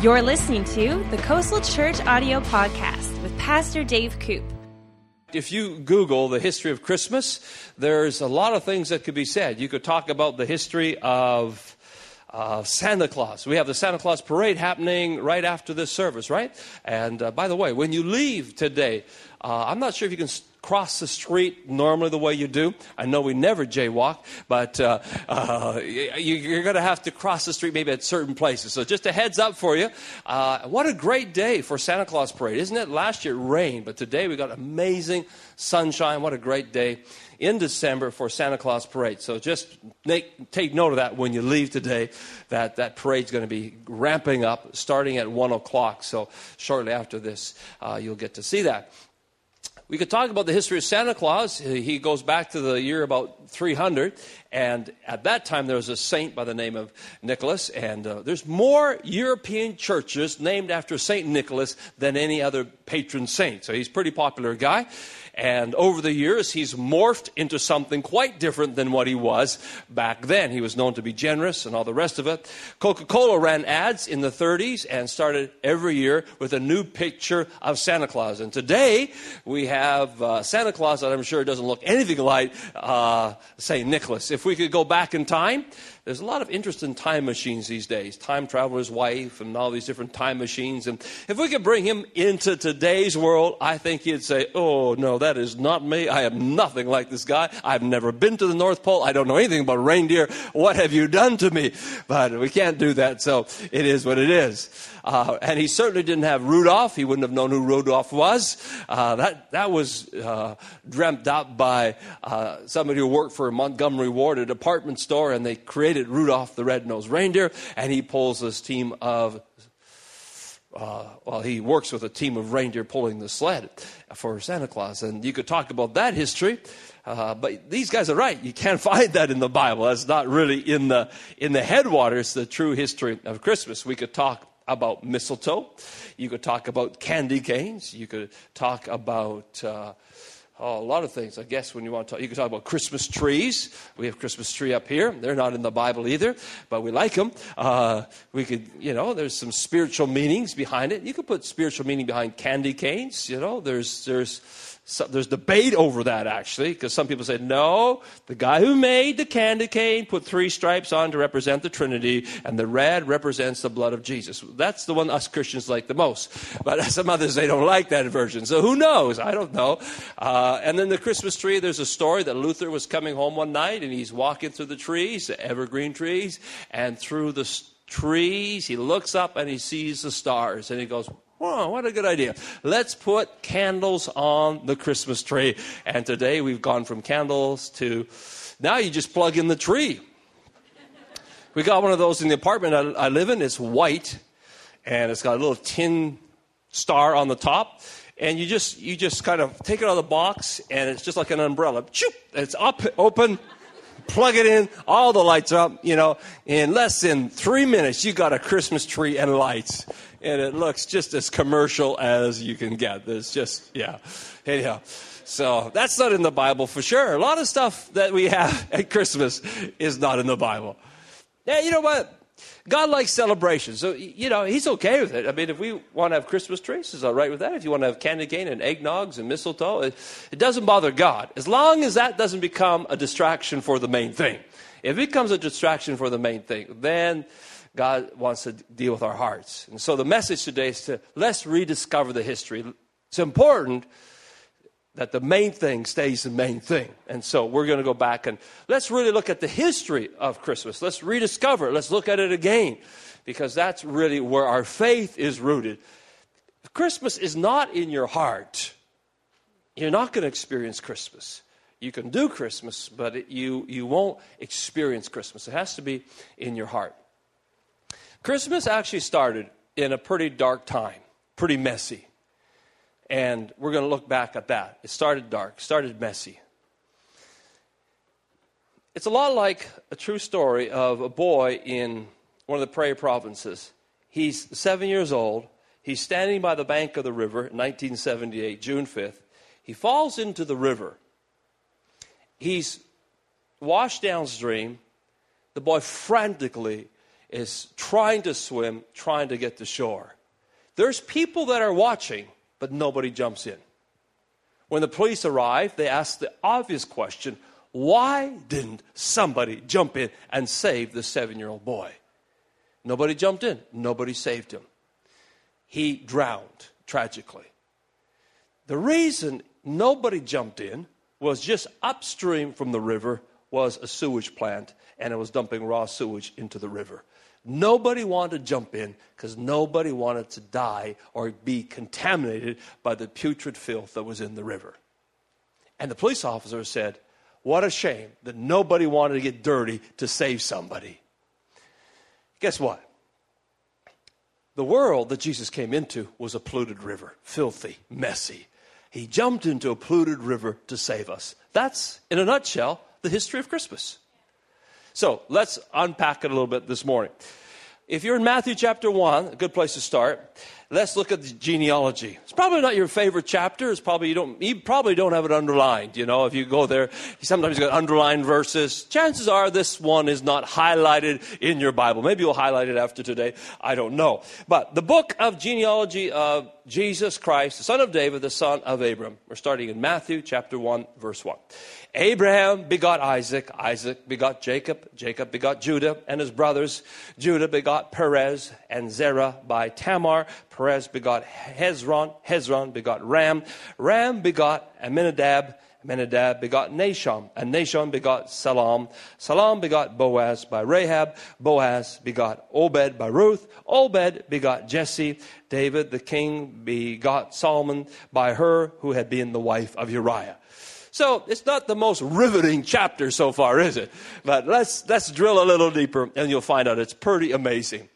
You're listening to the Coastal Church Audio Podcast with Pastor Dave Koop. If you Google the history of Christmas, there's a lot of things that could be said. You could talk about the history of uh, Santa Claus. We have the Santa Claus parade happening right after this service, right? And uh, by the way, when you leave today, uh, I'm not sure if you can cross the street normally the way you do. I know we never jaywalk, but uh, uh, you, are going to have to cross the street maybe at certain places. So just a heads up for you. Uh, what a great day for Santa Claus parade, isn't it? Last year it rained, but today we got amazing sunshine. What a great day in December for Santa Claus parade. So just make, take note of that when you leave today. That that parade's going to be ramping up, starting at one o'clock. So shortly after this, uh, you'll get to see that. We could talk about the history of Santa Claus. He goes back to the year about 300, and at that time there was a saint by the name of Nicholas, and uh, there's more European churches named after Saint Nicholas than any other patron saint. So he's a pretty popular guy. And over the years, he's morphed into something quite different than what he was back then. He was known to be generous and all the rest of it. Coca Cola ran ads in the 30s and started every year with a new picture of Santa Claus. And today, we have uh, Santa Claus that I'm sure doesn't look anything like uh, St. Nicholas. If we could go back in time, there's a lot of interest in time machines these days. Time Traveler's Wife and all these different time machines. And if we could bring him into today's world, I think he'd say, Oh, no, that is not me. I am nothing like this guy. I've never been to the North Pole. I don't know anything about reindeer. What have you done to me? But we can't do that. So it is what it is. Uh, and he certainly didn't have Rudolph. He wouldn't have known who Rudolph was. Uh, that, that was uh, dreamt up by uh, somebody who worked for a Montgomery Ward, a department store, and they created Rudolph the Red-Nosed Reindeer, and he pulls this team of uh, well, he works with a team of reindeer pulling the sled for Santa Claus. And you could talk about that history. Uh, but these guys are right. You can't find that in the Bible. That's not really in the, in the headwaters, the true history of Christmas. We could talk about mistletoe. You could talk about candy canes. You could talk about uh, oh, a lot of things. I guess when you want to talk, you could talk about Christmas trees. We have Christmas tree up here. They're not in the Bible either, but we like them. Uh, we could, you know, there's some spiritual meanings behind it. You could put spiritual meaning behind candy canes. You know, there's there's so there's debate over that actually, because some people say, no, the guy who made the candy cane put three stripes on to represent the Trinity, and the red represents the blood of Jesus. That's the one us Christians like the most. But some others, they don't like that version. So who knows? I don't know. Uh, and then the Christmas tree, there's a story that Luther was coming home one night, and he's walking through the trees, the evergreen trees, and through the trees, he looks up and he sees the stars, and he goes, Oh, what a good idea. Let's put candles on the Christmas tree. And today we've gone from candles to now you just plug in the tree. We got one of those in the apartment I, I live in. It's white and it's got a little tin star on the top. And you just you just kind of take it out of the box and it's just like an umbrella. It's up, open, plug it in, all the lights up, you know. In less than three minutes, you got a Christmas tree and lights and it looks just as commercial as you can get. There's just, yeah. Anyhow, so that's not in the Bible for sure. A lot of stuff that we have at Christmas is not in the Bible. Yeah, you know what? God likes celebrations. So, you know, He's okay with it. I mean, if we want to have Christmas trees, He's all right with that. If you want to have candy cane and eggnogs and mistletoe, it, it doesn't bother God. As long as that doesn't become a distraction for the main thing. If it becomes a distraction for the main thing, then God wants to deal with our hearts. And so the message today is to let's rediscover the history. It's important that the main thing stays the main thing. And so we're going to go back and let's really look at the history of Christmas. Let's rediscover it. Let's look at it again because that's really where our faith is rooted. Christmas is not in your heart. You're not going to experience Christmas. You can do Christmas, but it, you, you won't experience Christmas. It has to be in your heart. Christmas actually started in a pretty dark time, pretty messy. And we're going to look back at that. It started dark, started messy. It's a lot like a true story of a boy in one of the prairie provinces. He's seven years old. He's standing by the bank of the river, 1978, June 5th. He falls into the river. He's washed downstream. The boy frantically is trying to swim, trying to get to shore. There's people that are watching, but nobody jumps in. When the police arrive, they ask the obvious question why didn't somebody jump in and save the seven year old boy? Nobody jumped in, nobody saved him. He drowned tragically. The reason nobody jumped in was just upstream from the river was a sewage plant and it was dumping raw sewage into the river. Nobody wanted to jump in because nobody wanted to die or be contaminated by the putrid filth that was in the river. And the police officer said, What a shame that nobody wanted to get dirty to save somebody. Guess what? The world that Jesus came into was a polluted river, filthy, messy. He jumped into a polluted river to save us. That's, in a nutshell, the history of Christmas. So let's unpack it a little bit this morning. If you're in Matthew chapter 1, a good place to start, let's look at the genealogy. It's probably not your favorite chapter. It's probably you don't you probably don't have it underlined, you know, if you go there, sometimes you got underlined verses. Chances are this one is not highlighted in your Bible. Maybe you'll highlight it after today. I don't know. But the book of genealogy of Jesus Christ, the son of David, the son of Abram. We're starting in Matthew chapter 1 verse 1. Abraham begot Isaac, Isaac begot Jacob, Jacob begot Judah and his brothers. Judah begot Perez and Zerah by Tamar. Perez begot Hezron, Hezron begot Ram, Ram begot Amminadab, Amminadab begot Nahshon, and Nahshon begot Salom. Salom begot Boaz by Rahab. Boaz begot Obed by Ruth. Obed begot Jesse. David the king begot Solomon by her who had been the wife of Uriah. So it's not the most riveting chapter so far, is it? But let's, let's drill a little deeper and you'll find out it's pretty amazing.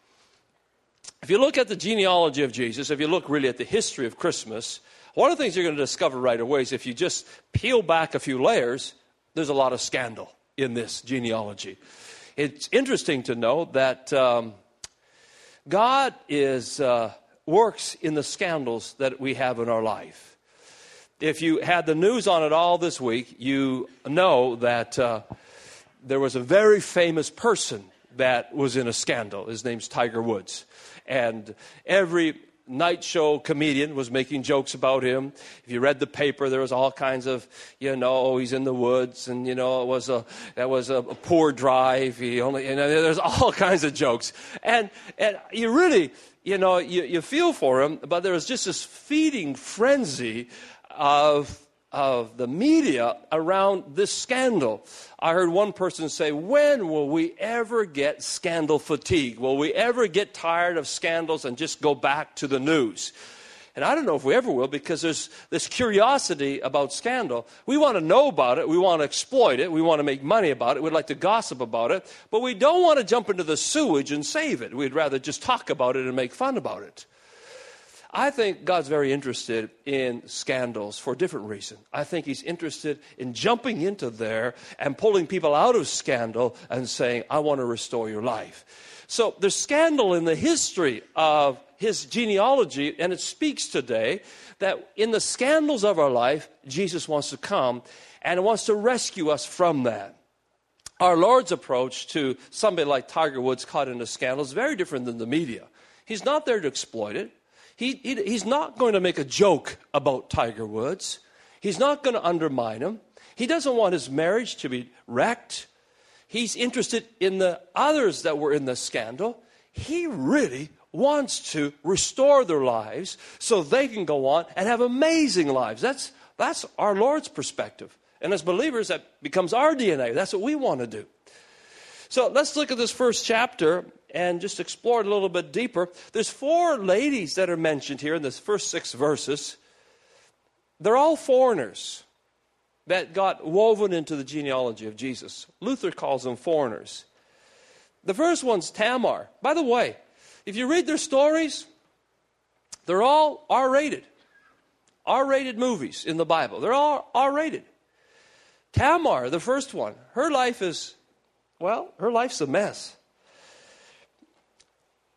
If you look at the genealogy of Jesus, if you look really at the history of Christmas, one of the things you're going to discover right away is if you just peel back a few layers, there's a lot of scandal in this genealogy. It's interesting to know that um, God is, uh, works in the scandals that we have in our life if you had the news on it all this week, you know that uh, there was a very famous person that was in a scandal. His name's Tiger Woods. And every night show comedian was making jokes about him. If you read the paper, there was all kinds of, you know, oh, he's in the woods, and you know, it was a that was a, a poor drive. He only, you know, there's all kinds of jokes, and and you really, you know, you, you feel for him, but there was just this feeding frenzy of, of the media around this scandal. I heard one person say, When will we ever get scandal fatigue? Will we ever get tired of scandals and just go back to the news? And I don't know if we ever will because there's this curiosity about scandal. We want to know about it. We want to exploit it. We want to make money about it. We'd like to gossip about it. But we don't want to jump into the sewage and save it. We'd rather just talk about it and make fun about it. I think God's very interested in scandals for a different reason. I think He's interested in jumping into there and pulling people out of scandal and saying, I want to restore your life. So there's scandal in the history of his genealogy, and it speaks today that in the scandals of our life, Jesus wants to come and wants to rescue us from that. Our Lord's approach to somebody like Tiger Woods caught in a scandal is very different than the media. He's not there to exploit it. He, he, he's not going to make a joke about Tiger Woods. He's not going to undermine him. He doesn't want his marriage to be wrecked. He's interested in the others that were in the scandal. He really wants to restore their lives so they can go on and have amazing lives. That's, that's our Lord's perspective. And as believers, that becomes our DNA. That's what we want to do. So let's look at this first chapter and just explore it a little bit deeper. There's four ladies that are mentioned here in the first six verses. They're all foreigners that got woven into the genealogy of Jesus. Luther calls them foreigners. The first one's Tamar. By the way, if you read their stories, they're all R rated. R rated movies in the Bible. They're all R rated. Tamar, the first one, her life is, well, her life's a mess.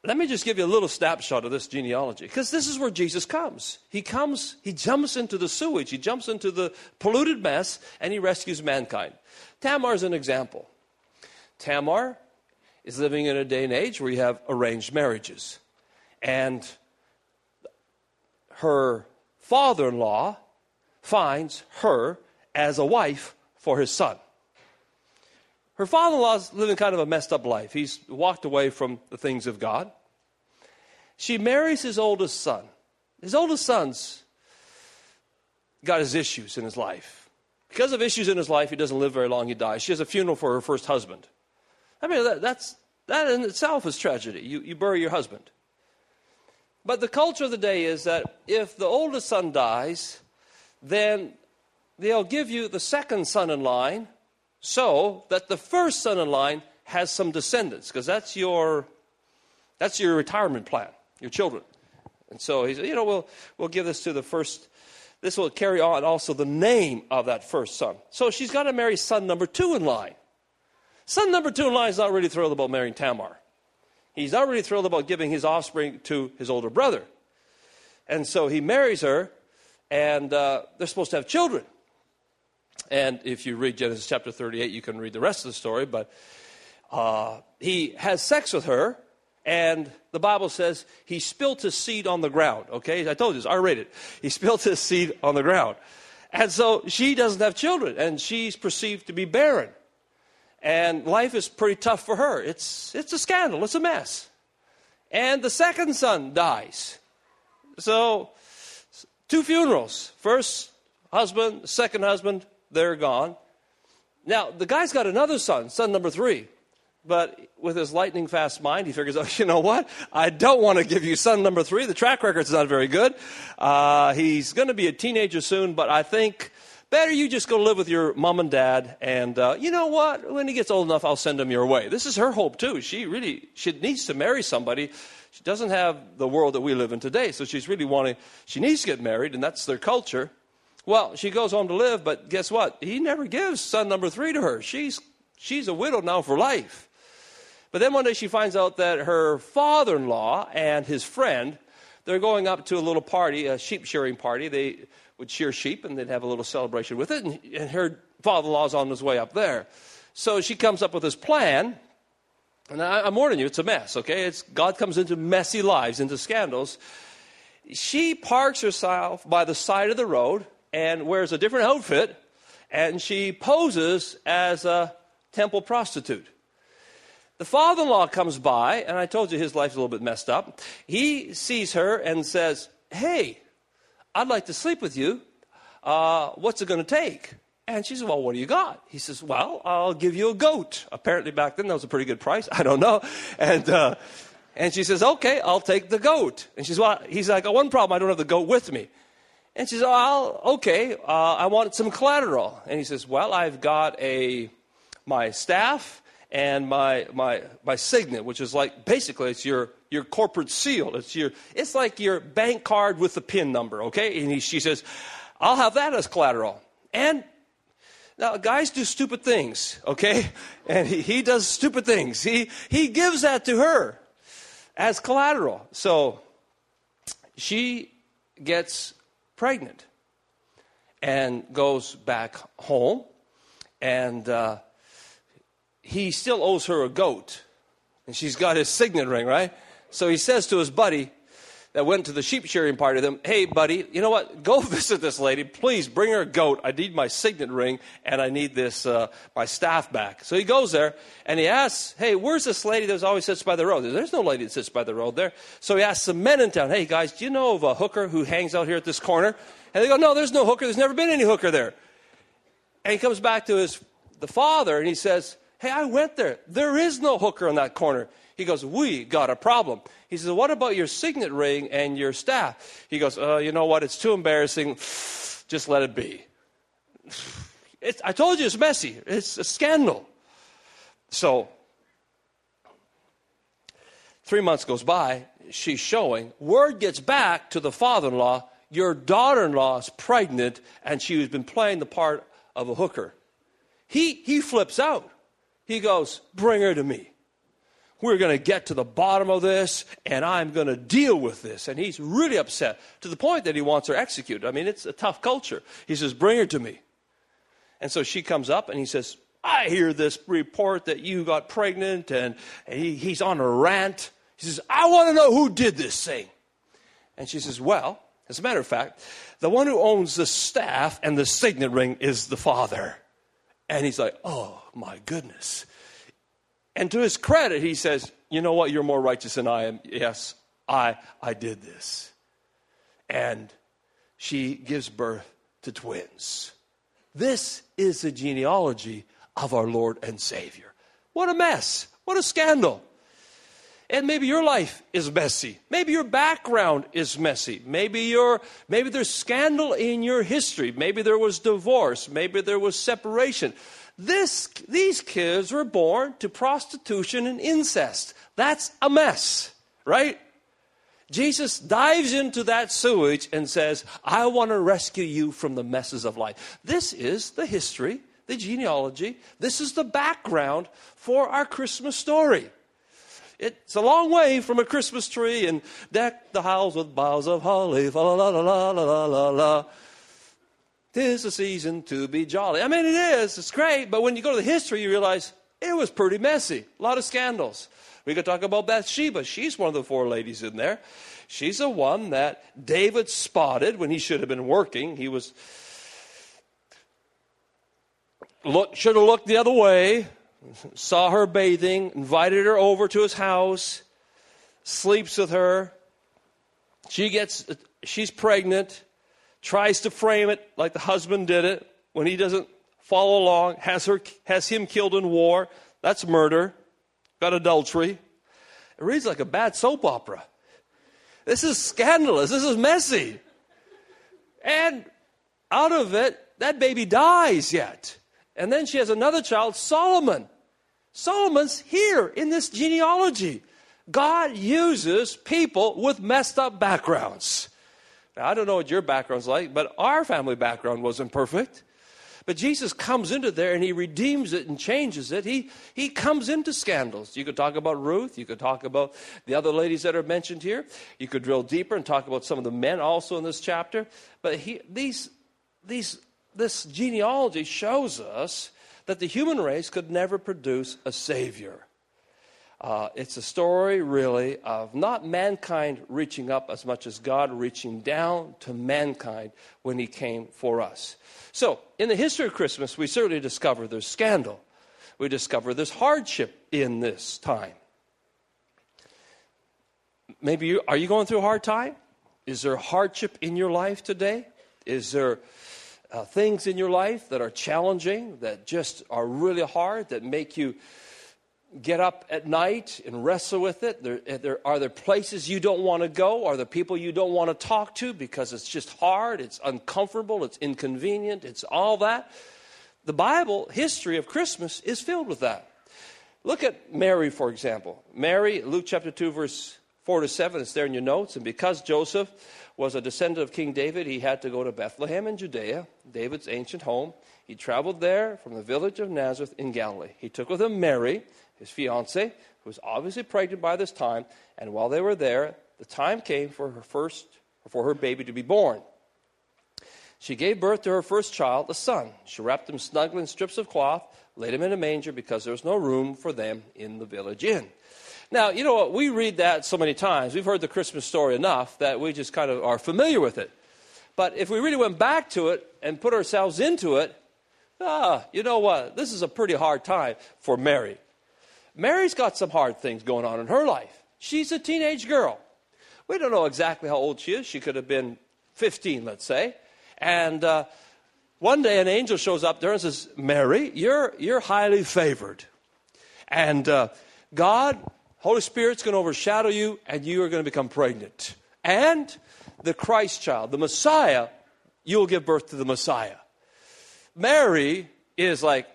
Let me just give you a little snapshot of this genealogy because this is where Jesus comes. He comes, he jumps into the sewage, he jumps into the polluted mess, and he rescues mankind. Tamar is an example. Tamar is living in a day and age where you have arranged marriages. And her father in law finds her as a wife for his son. Her father in law's living kind of a messed up life. He's walked away from the things of God. She marries his oldest son. His oldest son's got his issues in his life. Because of issues in his life, he doesn't live very long, he dies. She has a funeral for her first husband. I mean, that, that's, that in itself is tragedy. You, you bury your husband. But the culture of the day is that if the oldest son dies, then they'll give you the second son in line so that the first son in line has some descendants, because that's your, that's your retirement plan, your children. And so he said, you know, we'll, we'll give this to the first, this will carry on also the name of that first son. So she's got to marry son number two in line. Son number two in line is not really thrilled about marrying Tamar. He's not really thrilled about giving his offspring to his older brother. And so he marries her, and uh, they're supposed to have children. And if you read Genesis chapter 38, you can read the rest of the story. But uh, he has sex with her, and the Bible says he spilt his seed on the ground. Okay, I told you it's R rated. He spilt his seed on the ground. And so she doesn't have children, and she's perceived to be barren and life is pretty tough for her. It's, it's a scandal, it's a mess. And the second son dies. So, two funerals. First husband, second husband, they're gone. Now, the guy's got another son, son number three. But with his lightning fast mind, he figures, oh, you know what? I don't want to give you son number three. The track record's not very good. Uh, he's going to be a teenager soon, but I think Better you just go live with your mom and dad, and uh, you know what? When he gets old enough, I'll send him your way. This is her hope too. She really she needs to marry somebody. She doesn't have the world that we live in today, so she's really wanting. She needs to get married, and that's their culture. Well, she goes home to live, but guess what? He never gives son number three to her. She's she's a widow now for life. But then one day she finds out that her father-in-law and his friend they're going up to a little party, a sheep shearing party. They would shear sheep and they'd have a little celebration with it. And, and her father in law's on his way up there. So she comes up with this plan. And I, am warning you, it's a mess, okay? It's, God comes into messy lives, into scandals. She parks herself by the side of the road and wears a different outfit, and she poses as a temple prostitute. The father in law comes by, and I told you his life's a little bit messed up. He sees her and says, Hey, I'd like to sleep with you. Uh, what's it going to take? And she says, Well, what do you got? He says, Well, I'll give you a goat. Apparently, back then, that was a pretty good price. I don't know. And, uh, and she says, Okay, I'll take the goat. And she's, Well, he's like, oh, One problem, I don't have the goat with me. And she says, Well, okay, uh, I want some collateral. And he says, Well, I've got a, my staff and my, my, my signet, which is like basically it's your, your corporate seal. It's, your, it's like your bank card with the PIN number, okay? And he, she says, I'll have that as collateral. And now, guys do stupid things, okay? And he, he does stupid things. He, he gives that to her as collateral. So she gets pregnant and goes back home. And uh, he still owes her a goat. And she's got his signet ring, right? So he says to his buddy that went to the sheep shearing party him, Hey, buddy, you know what? Go visit this lady. Please bring her a goat. I need my signet ring and I need this, uh, my staff back. So he goes there and he asks, Hey, where's this lady that always sits by the road? There's no lady that sits by the road there. So he asks some men in town, Hey, guys, do you know of a hooker who hangs out here at this corner? And they go, No, there's no hooker. There's never been any hooker there. And he comes back to his, the father and he says, Hey, I went there. There is no hooker in that corner. He goes, We got a problem. He says, What about your signet ring and your staff? He goes, uh, You know what? It's too embarrassing. Just let it be. It's, I told you it's messy. It's a scandal. So, three months goes by. She's showing. Word gets back to the father in law your daughter in law is pregnant and she has been playing the part of a hooker. He, he flips out. He goes, Bring her to me. We're going to get to the bottom of this, and I'm going to deal with this. And he's really upset to the point that he wants her executed. I mean, it's a tough culture. He says, Bring her to me. And so she comes up, and he says, I hear this report that you got pregnant, and he, he's on a rant. He says, I want to know who did this thing. And she says, Well, as a matter of fact, the one who owns the staff and the signet ring is the father. And he's like, Oh, my goodness. And to his credit, he says, You know what? You're more righteous than I am. Yes, I, I did this. And she gives birth to twins. This is the genealogy of our Lord and Savior. What a mess. What a scandal. And maybe your life is messy. Maybe your background is messy. Maybe your maybe there's scandal in your history. Maybe there was divorce. Maybe there was separation. This these kids were born to prostitution and incest. That's a mess, right? Jesus dives into that sewage and says, I want to rescue you from the messes of life. This is the history, the genealogy. This is the background for our Christmas story. It's a long way from a Christmas tree and deck the house with boughs of holly. La la la la la la la la. Tis a season to be jolly. I mean, it is. It's great. But when you go to the history, you realize it was pretty messy. A lot of scandals. We could talk about Bathsheba. She's one of the four ladies in there. She's the one that David spotted when he should have been working. He was look should have looked the other way. Saw her bathing, invited her over to his house, sleeps with her. She gets she's pregnant, tries to frame it like the husband did it when he doesn't follow along, has her has him killed in war. That's murder got adultery. It reads like a bad soap opera. This is scandalous. This is messy. And out of it, that baby dies yet. And then she has another child, Solomon. Solomon's here in this genealogy. God uses people with messed up backgrounds. Now, I don't know what your background's like, but our family background wasn't perfect. But Jesus comes into there and he redeems it and changes it. He, he comes into scandals. You could talk about Ruth. You could talk about the other ladies that are mentioned here. You could drill deeper and talk about some of the men also in this chapter. But he, these, these, this genealogy shows us that the human race could never produce a savior. Uh, it's a story, really, of not mankind reaching up as much as God reaching down to mankind when He came for us. So, in the history of Christmas, we certainly discover there's scandal. We discover there's hardship in this time. Maybe you are you going through a hard time? Is there hardship in your life today? Is there uh, things in your life that are challenging, that just are really hard, that make you get up at night and wrestle with it? There, eh, there, are there places you don't want to go? Are there people you don't want to talk to because it's just hard, it's uncomfortable, it's inconvenient, it's all that? The Bible history of Christmas is filled with that. Look at Mary, for example. Mary, Luke chapter 2, verse 4 to 7, it's there in your notes. And because Joseph was a descendant of King David, he had to go to Bethlehem in Judea, David's ancient home. He traveled there from the village of Nazareth in Galilee. He took with him Mary his fiancee, who was obviously pregnant by this time, and while they were there, the time came for her first for her baby to be born. She gave birth to her first child, a son. She wrapped him snugly in strips of cloth, laid him in a manger because there was no room for them in the village inn. Now, you know what? We read that so many times. We've heard the Christmas story enough that we just kind of are familiar with it. But if we really went back to it and put ourselves into it, ah, you know what? This is a pretty hard time for Mary. Mary's got some hard things going on in her life. She's a teenage girl. We don't know exactly how old she is. She could have been 15, let's say. And uh, one day an angel shows up there and says, Mary, you're, you're highly favored. And uh, God, Holy Spirit's going to overshadow you, and you are going to become pregnant. And the Christ child, the Messiah, you will give birth to the Messiah. Mary is like,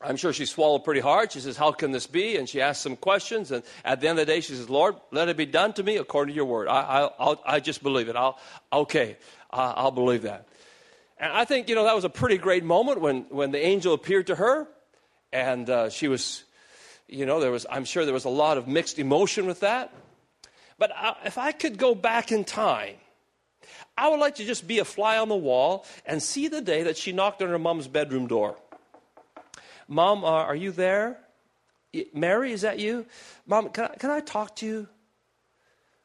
I'm sure she swallowed pretty hard. She says, How can this be? And she asks some questions. And at the end of the day, she says, Lord, let it be done to me according to your word. I, I, I just believe it. I'll, okay, I'll believe that. And I think, you know, that was a pretty great moment when, when the angel appeared to her. And uh, she was, you know, there was, I'm sure there was a lot of mixed emotion with that. But I, if I could go back in time, I would like to just be a fly on the wall and see the day that she knocked on her mom's bedroom door Mom, uh, are you there? Mary, is that you? Mom, can I, can I talk to you?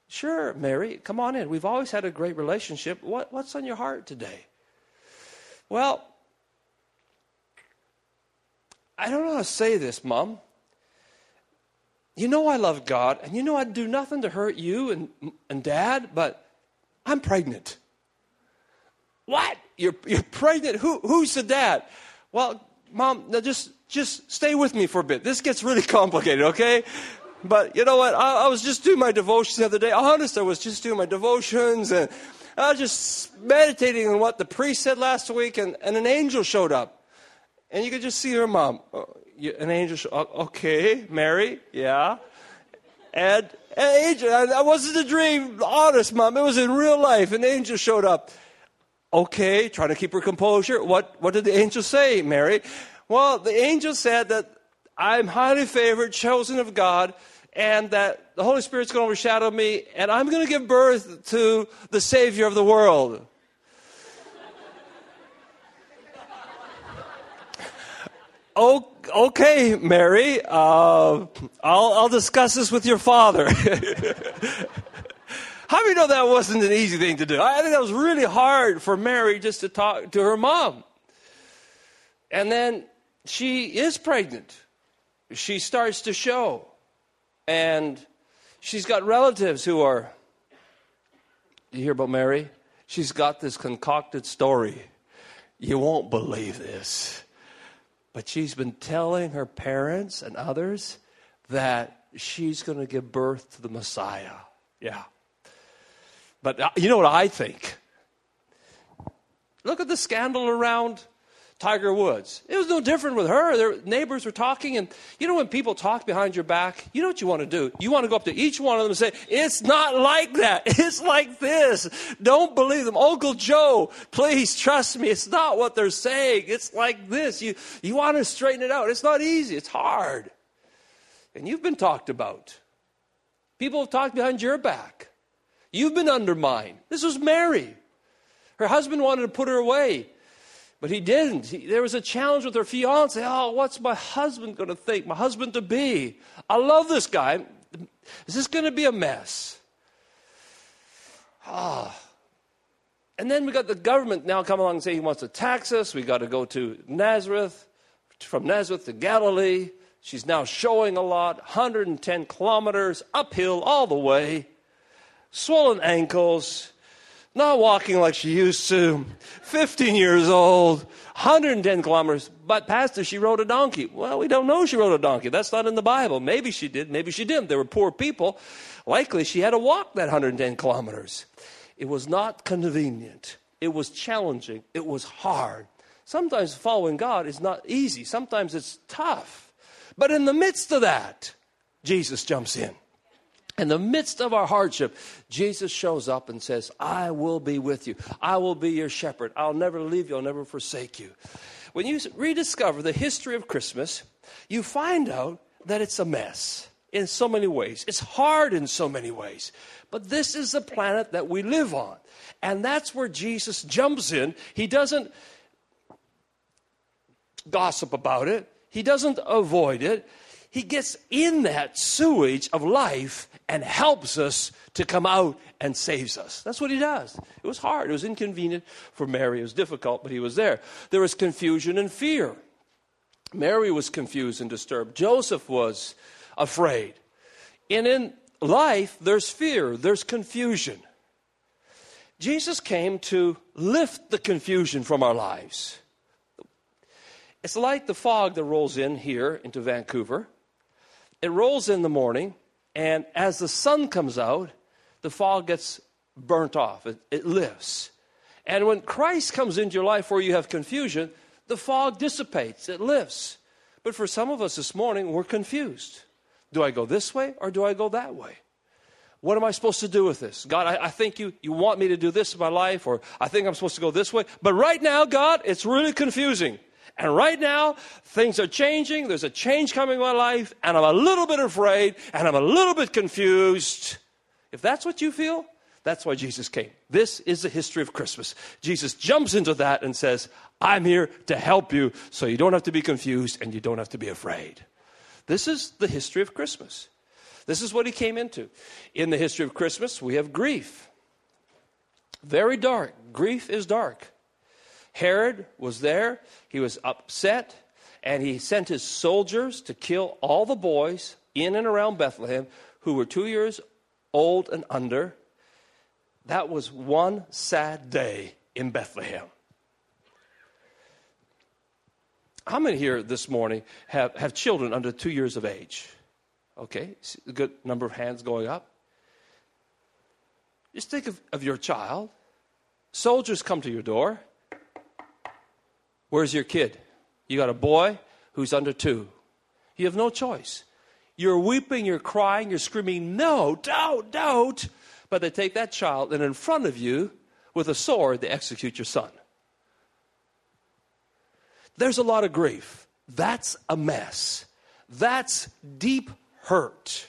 Sure, Mary, come on in. We've always had a great relationship. What, what's on your heart today? Well, I don't know how to say this, Mom. You know I love God, and you know I'd do nothing to hurt you and, and Dad, but I'm pregnant. What? You're, you're pregnant? Who, who's the dad? Well, Mom, now just, just stay with me for a bit. This gets really complicated, okay? But you know what? I, I, was just doing my devotions the other day. Honest, I was just doing my devotions and I was just meditating on what the priest said last week, and, and an angel showed up. And you could just see her mom. Oh, an angel, okay, Mary, yeah. And an angel, that wasn't a dream, honest, mom. It was in real life. An angel showed up. Okay, trying to keep her composure. What, what did the angel say, Mary? Well, the angel said that I'm highly favored, chosen of God, and that the Holy Spirit's going to overshadow me, and I'm going to give birth to the Savior of the world. okay, Mary, uh, I'll, I'll discuss this with your father. How many know that wasn't an easy thing to do? I think that was really hard for Mary just to talk to her mom. And then she is pregnant. She starts to show. And she's got relatives who are. You hear about Mary? She's got this concocted story. You won't believe this. But she's been telling her parents and others that she's going to give birth to the Messiah. Yeah. But uh, you know what I think? Look at the scandal around Tiger Woods. It was no different with her. Their neighbors were talking, and you know when people talk behind your back, you know what you want to do? You want to go up to each one of them and say, It's not like that. It's like this. Don't believe them. Uncle Joe, please trust me. It's not what they're saying. It's like this. You, you want to straighten it out. It's not easy, it's hard. And you've been talked about. People have talked behind your back. You've been undermined. This was Mary. Her husband wanted to put her away. But he didn't. He, there was a challenge with her fiance. Oh, what's my husband going to think? My husband to be. I love this guy. Is this going to be a mess? Ah. And then we got the government now come along and say he wants to tax us. We got to go to Nazareth, from Nazareth to Galilee. She's now showing a lot, 110 kilometers uphill all the way, swollen ankles, not walking like she used to, 15 years old, 110 kilometers. But, Pastor, she rode a donkey. Well, we don't know she rode a donkey. That's not in the Bible. Maybe she did, maybe she didn't. They were poor people. Likely she had to walk that 110 kilometers. It was not convenient, it was challenging, it was hard. Sometimes following God is not easy, sometimes it's tough. But in the midst of that, Jesus jumps in. In the midst of our hardship, Jesus shows up and says, I will be with you. I will be your shepherd. I'll never leave you. I'll never forsake you. When you rediscover the history of Christmas, you find out that it's a mess in so many ways. It's hard in so many ways. But this is the planet that we live on. And that's where Jesus jumps in. He doesn't gossip about it, he doesn't avoid it he gets in that sewage of life and helps us to come out and saves us. That's what he does. It was hard. It was inconvenient for Mary. It was difficult, but he was there. There was confusion and fear. Mary was confused and disturbed. Joseph was afraid. And in life, there's fear, there's confusion. Jesus came to lift the confusion from our lives. It's like the fog that rolls in here into Vancouver. It rolls in the morning, and as the sun comes out, the fog gets burnt off, it, it lifts. And when Christ comes into your life where you have confusion, the fog dissipates, it lifts. But for some of us this morning, we're confused. Do I go this way or do I go that way? What am I supposed to do with this? God, I, I, think you, you want me to do this in my life, or I think I'm supposed to go this way. But right now, God, it's really confusing. And right now, things are changing. There's a change coming in my life, and I'm a little bit afraid, and I'm a little bit confused. If that's what you feel, That's why Jesus came. This is the history of Christmas. Jesus jumps into that and says, I'm here to help you so you don't have to be confused and you don't have to be afraid. This is the history of Christmas. This is what he came into. In the history of Christmas, we have grief. Very dark. Grief is dark. Herod was there. He was upset, and he sent his soldiers to kill all the boys in and around Bethlehem who were two years old and under. That was one sad day in Bethlehem. How many here this morning have, have children under two years of age? Okay, good number of hands going up. Just think of, of your child. Soldiers come to your door. Where's your kid? You got a boy who's under two. You have no choice. You're weeping, you're crying, you're screaming, no, don't, don't. But they take that child and in front of you, with a sword, they execute your son. There's a lot of grief. That's a mess. That's deep hurt.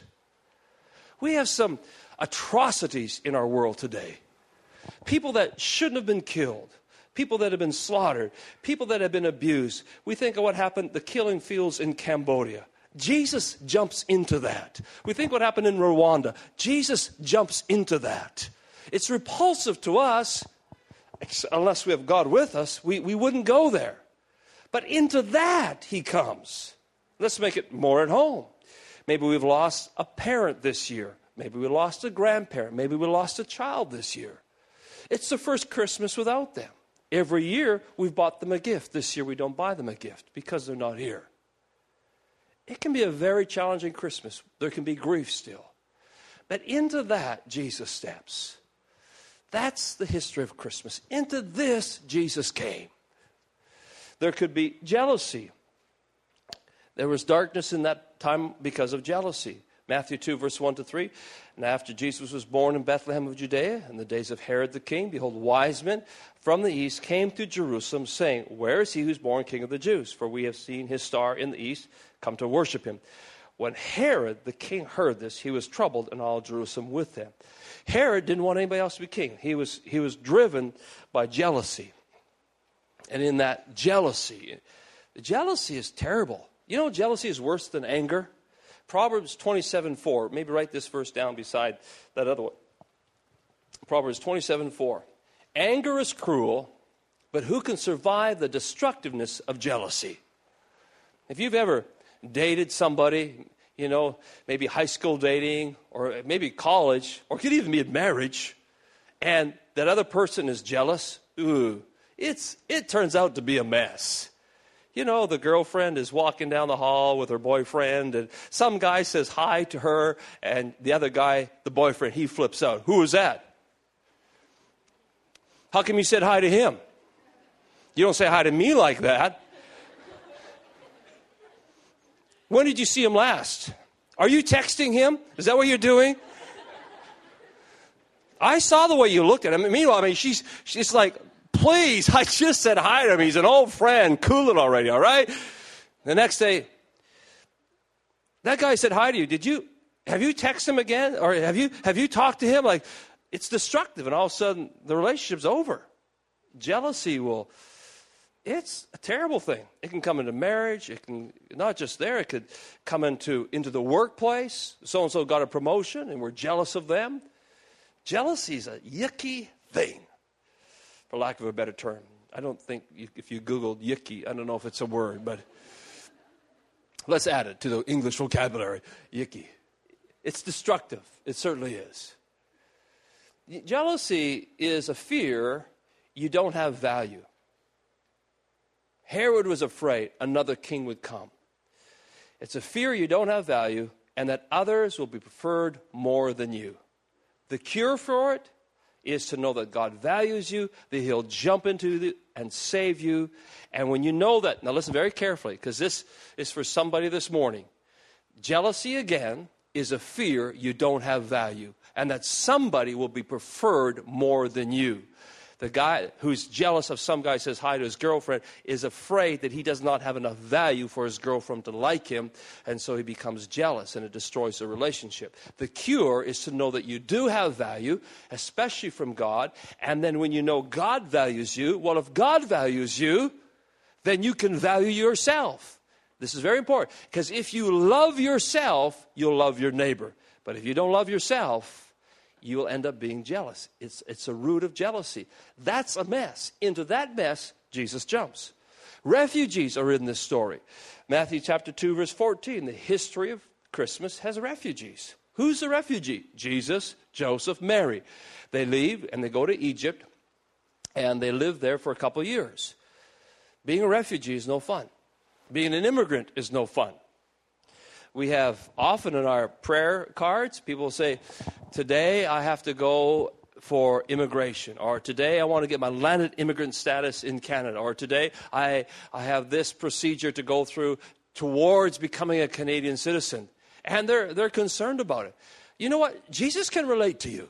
We have some atrocities in our world today. People that shouldn't have been killed, people that have been slaughtered, people that have been abused. We think of what happened, the killing fields in Cambodia. Jesus jumps into that. We think what happened in Rwanda. Jesus jumps into that. It's repulsive to us, unless we have God with us, we, we wouldn't go there. But into that he comes. Let's make it more at home. Maybe we've lost a parent this year. Maybe we lost a grandparent. Maybe we lost a child this year. It's the first Christmas without them. Every year we've bought them a gift. This year we don't buy them a gift because they're not here. It can be a very challenging Christmas. There can be grief still. But into that, Jesus steps. That's the history of Christmas. Into this, Jesus came. There could be jealousy. There was darkness in that time because of jealousy. Matthew 2, verse 1 to 3. And after Jesus was born in Bethlehem of Judea, in the days of Herod the king, behold, wise men from the east came to Jerusalem, saying, Where is he who's born king of the Jews? For we have seen his star in the east, come to worship him. When Herod the king heard this, he was troubled, and all Jerusalem with him. Herod didn't want anybody else to be king. He was, he was driven by jealousy. And in that jealousy, jealousy is terrible. You know, jealousy is worse than anger. Proverbs 27 4. Maybe write this verse down beside that other one. Proverbs 27 4. Anger is cruel, but who can survive the destructiveness of jealousy? If you've ever dated somebody, you know, maybe high school dating or maybe college, or could even be in marriage, and that other person is jealous, ooh, it's, it turns out to be a mess. You know, the girlfriend is walking down the hall with her boyfriend, and some guy says hi to her, and the other guy, the boyfriend, he flips out. Who is that? How come you said hi to him? You don't say hi to me like that. When did you see him last? Are you texting him? Is that what you're doing? I saw the way you looked at him. Meanwhile, I mean, she's, she's like, please, I just said hi to him. He's an old friend. Cool it already, all right? The next day, that guy said hi to you. Did you, have you texted him again? Or have you, have you talked to him? Like, it's destructive. And all of a sudden, the relationship's over. Jealousy will, it's a terrible thing. It can come into marriage. It can, not just there, it could come into, into the workplace. So and so got a promotion and we're jealous of them. Jealousy is a yucky thing for lack of a better term. I don't think if you Googled yicky, I don't know if it's a word, but let's add it to the English vocabulary yicky. It's destructive. It certainly is. Jealousy is a fear you don't have value. Herod was afraid another king would come. It's a fear you don't have value and that others will be preferred more than you. The cure for it is to know that God values you, that He'll jump into you and save you. And when you know that, now listen very carefully, because this is for somebody this morning. Jealousy, again, is a fear you don't have value, and that somebody will be preferred more than you. The guy who's jealous of some guy says hi to his girlfriend is afraid that he does not have enough value for his girlfriend to like him, and so he becomes jealous and it destroys the relationship. The cure is to know that you do have value, especially from God, and then when you know God values you, well, if God values you, then you can value yourself. This is very important because if you love yourself, you'll love your neighbor. But if you don't love yourself, you will end up being jealous. It's, it's a root of jealousy. That's a mess. Into that mess, Jesus jumps. Refugees are in this story. Matthew chapter 2, verse 14. The history of Christmas has refugees. Who's the refugee? Jesus, Joseph, Mary. They leave and they go to Egypt and they live there for a couple years. Being a refugee is no fun. Being an immigrant is no fun we have often in our prayer cards, people say, Today I have to go for immigration, or today I want to get my landed immigrant status in Canada, or today I, I have this procedure to go through towards becoming a Canadian citizen. And they're, they're concerned about it. You know what? Jesus can relate to you.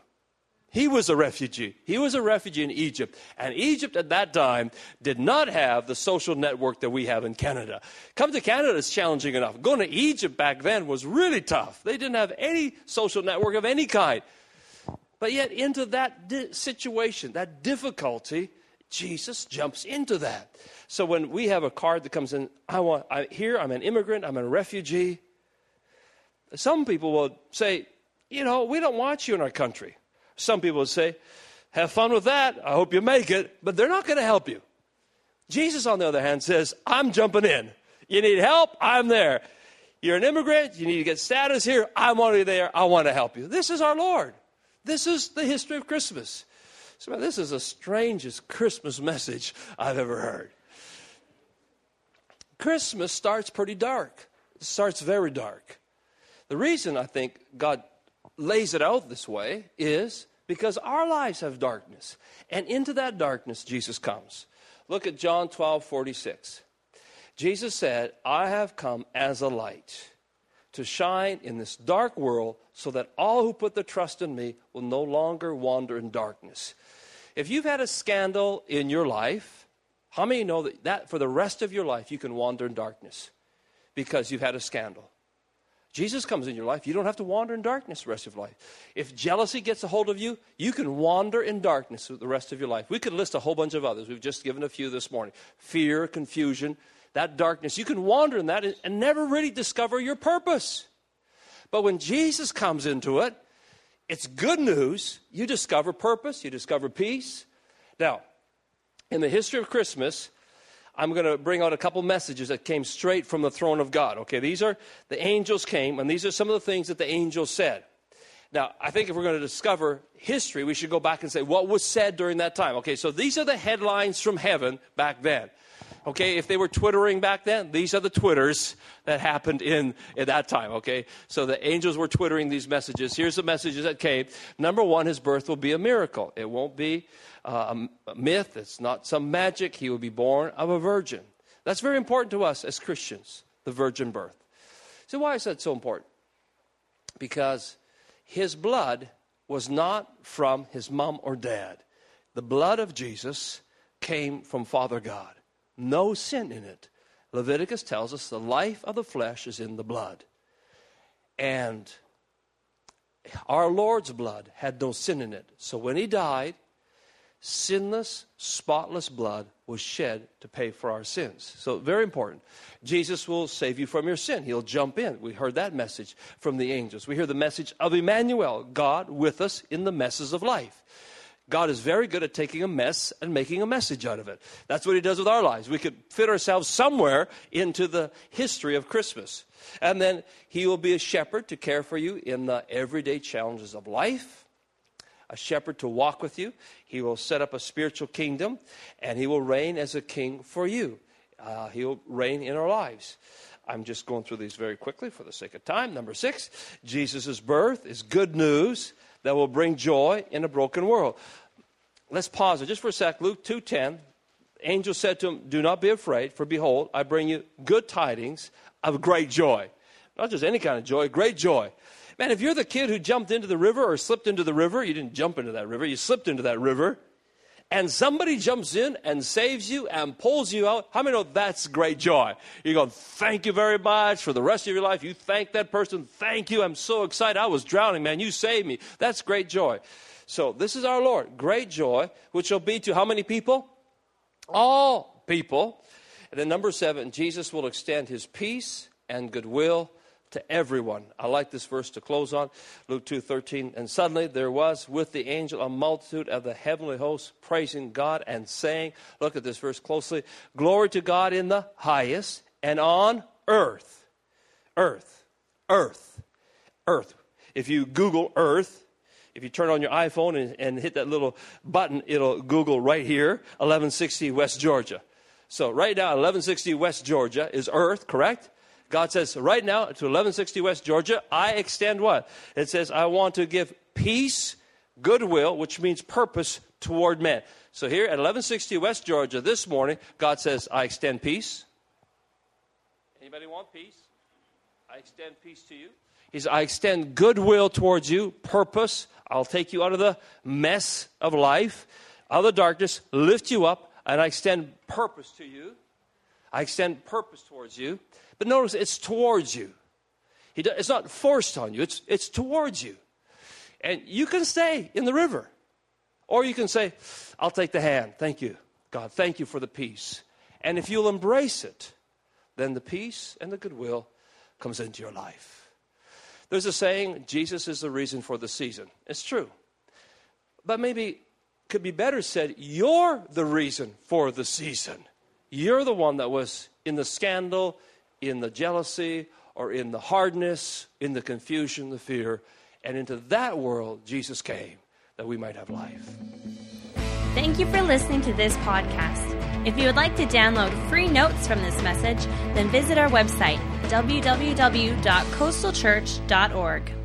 He was a refugee. He was a refugee in Egypt. And Egypt at that time did not have the social network that we have in Canada. Come to Canada is challenging enough. Going to Egypt back then was really tough. They didn't have any social network of any kind. But yet, into that di- situation, that difficulty, Jesus jumps into that. So when we have a card that comes in, I want I, here. I'm an immigrant. I'm a refugee. Some people will say, you know, we don't want you in our country. Some people say, have fun with that. I hope you make it. But they're not going to help you. Jesus, on the other hand, says, I'm jumping in. You need help? I'm there. You're an immigrant. You need to get status here. I'm already there. I want to help you. This is our Lord. This is the history of Christmas. So, this is the strangest Christmas message I've ever heard. Christmas starts pretty dark. It starts very dark. The reason I think God lays it out this way is because our lives have darkness. And into that darkness, Jesus comes. Look at John 12 46. Jesus said, I have come as a light to shine in this dark world so that all who put their trust in me will no longer wander in darkness. If you've had a scandal in your life, how many know that, that for the rest of your life you can wander in darkness because you've had a scandal? Jesus comes in your life, you don't have to wander in darkness the rest of your life. If jealousy gets a hold of you, you can wander in darkness the rest of your life. We could list a whole bunch of others. We've just given a few this morning fear, confusion, that darkness. You can wander in that and never really discover your purpose. But when Jesus comes into it, it's good news. You discover purpose, you discover peace. Now, in the history of Christmas, I'm going to bring out a couple messages that came straight from the throne of God. Okay, these are the angels came, and these are some of the things that the angels said. Now, I think if we're going to discover history, we should go back and say what was said during that time. Okay, so these are the headlines from heaven back then. Okay, if they were twittering back then, these are the twitters that happened in at that time. Okay, so the angels were twittering these messages. Here's the messages that came. Number one, his birth will be a miracle. It won't be uh, a myth, it's not some magic. He will be born of a virgin. That's very important to us as Christians, the virgin birth. So, why is that so important? Because his blood was not from his mom or dad. The blood of Jesus came from Father God. No sin in it. Leviticus tells us the life of the flesh is in the blood. And our Lord's blood had no sin in it. So when he died, sinless, spotless blood was shed to pay for our sins. So, very important. Jesus will save you from your sin. He'll jump in. We heard that message from the angels. We hear the message of Emmanuel, God with us in the messes of life. God is very good at taking a mess and making a message out of it. That's what He does with our lives. We could fit ourselves somewhere into the history of Christmas. And then He will be a shepherd to care for you in the everyday challenges of life a shepherd to walk with you. He will set up a spiritual kingdom, and he will reign as a king for you. Uh, he will reign in our lives. I'm just going through these very quickly for the sake of time. Number six, Jesus' birth is good news that will bring joy in a broken world. Let's pause it just for a sec. Luke 2.10, angel said to him, Do not be afraid, for behold, I bring you good tidings of great joy. Not just any kind of joy, great joy Man, if you're the kid who jumped into the river or slipped into the river, you didn't jump into that river, you slipped into that river, and somebody jumps in and saves you and pulls you out, how many know that's great joy? You go, thank you very much for the rest of your life. You thank that person. Thank you. I'm so excited. I was drowning, man. You saved me. That's great joy. So this is our Lord. Great joy, which will be to how many people? All people. And then number seven, Jesus will extend his peace and goodwill to everyone. I like this verse to close on. Luke 2:13. And suddenly there was with the angel a multitude of the heavenly hosts praising God and saying, look at this verse closely, glory to God in the highest and on earth. Earth. Earth. Earth. If you Google earth, if you turn on your iPhone and, and hit that little button, it'll Google right here, 1160 West Georgia. So right now, 1160 West Georgia is earth, correct? God says, right now to 1160 West Georgia, I extend what? It says, I want to give peace, goodwill, which means purpose toward men. So here at 1160 West Georgia this morning, God says, I extend peace. Anybody want peace? I extend peace to you. He says, I extend goodwill towards you, purpose. I'll take you out of the mess of life, out of the darkness, lift you up, and I extend purpose to you. I extend purpose towards you. But notice it's towards you. it's not forced on you, it's, it's towards you. And you can stay in the river. Or you can say, I'll take the hand. Thank you, God. Thank you for the peace. And if you'll embrace it, then the peace and the goodwill comes into your life. There's a saying, Jesus is the reason for the season. It's true. But maybe could be better said, you're the reason for the season. You're the one that was in the scandal, in the jealousy or in the hardness, in the confusion, the fear. And into that world, Jesus came that we might have life. Thank you for listening to this podcast. If you would like to download free notes from this message, then visit our website, www.coastalchurch.org.